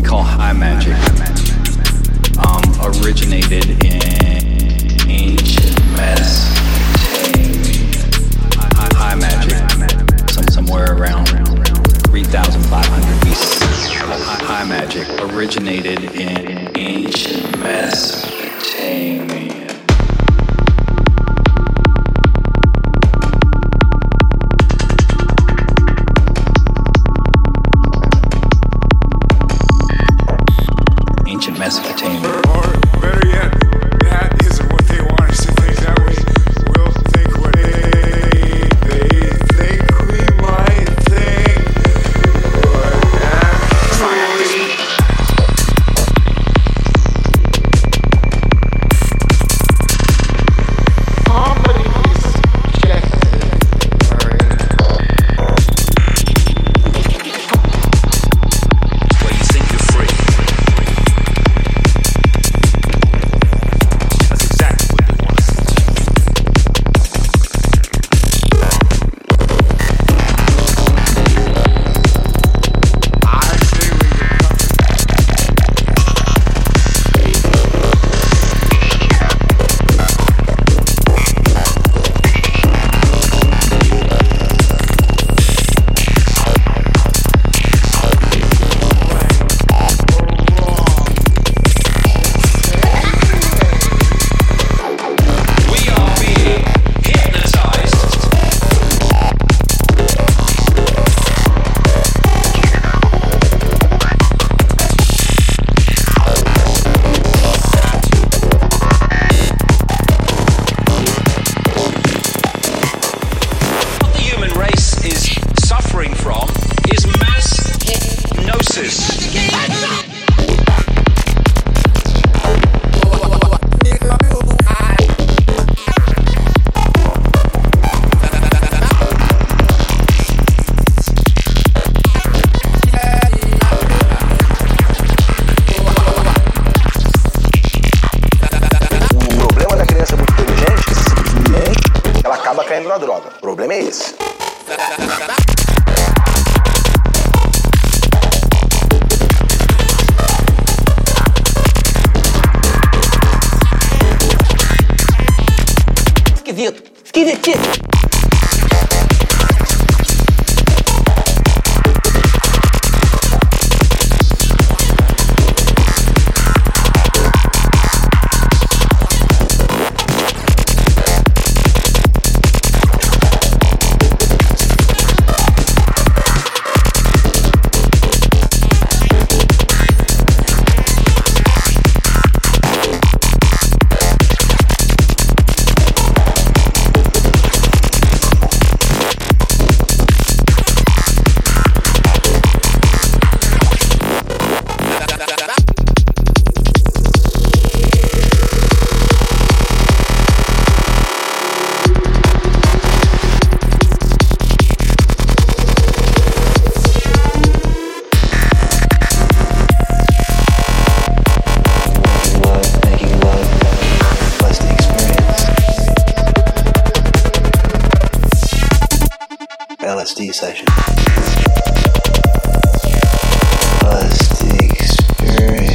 we call high magic um, originated in ancient Mesopotamia. High magic, some, somewhere around 3,500 BC. High magic originated in droga. O problema é esse. Esquisito. Esquisitíssimo. LSD session. LSD experience.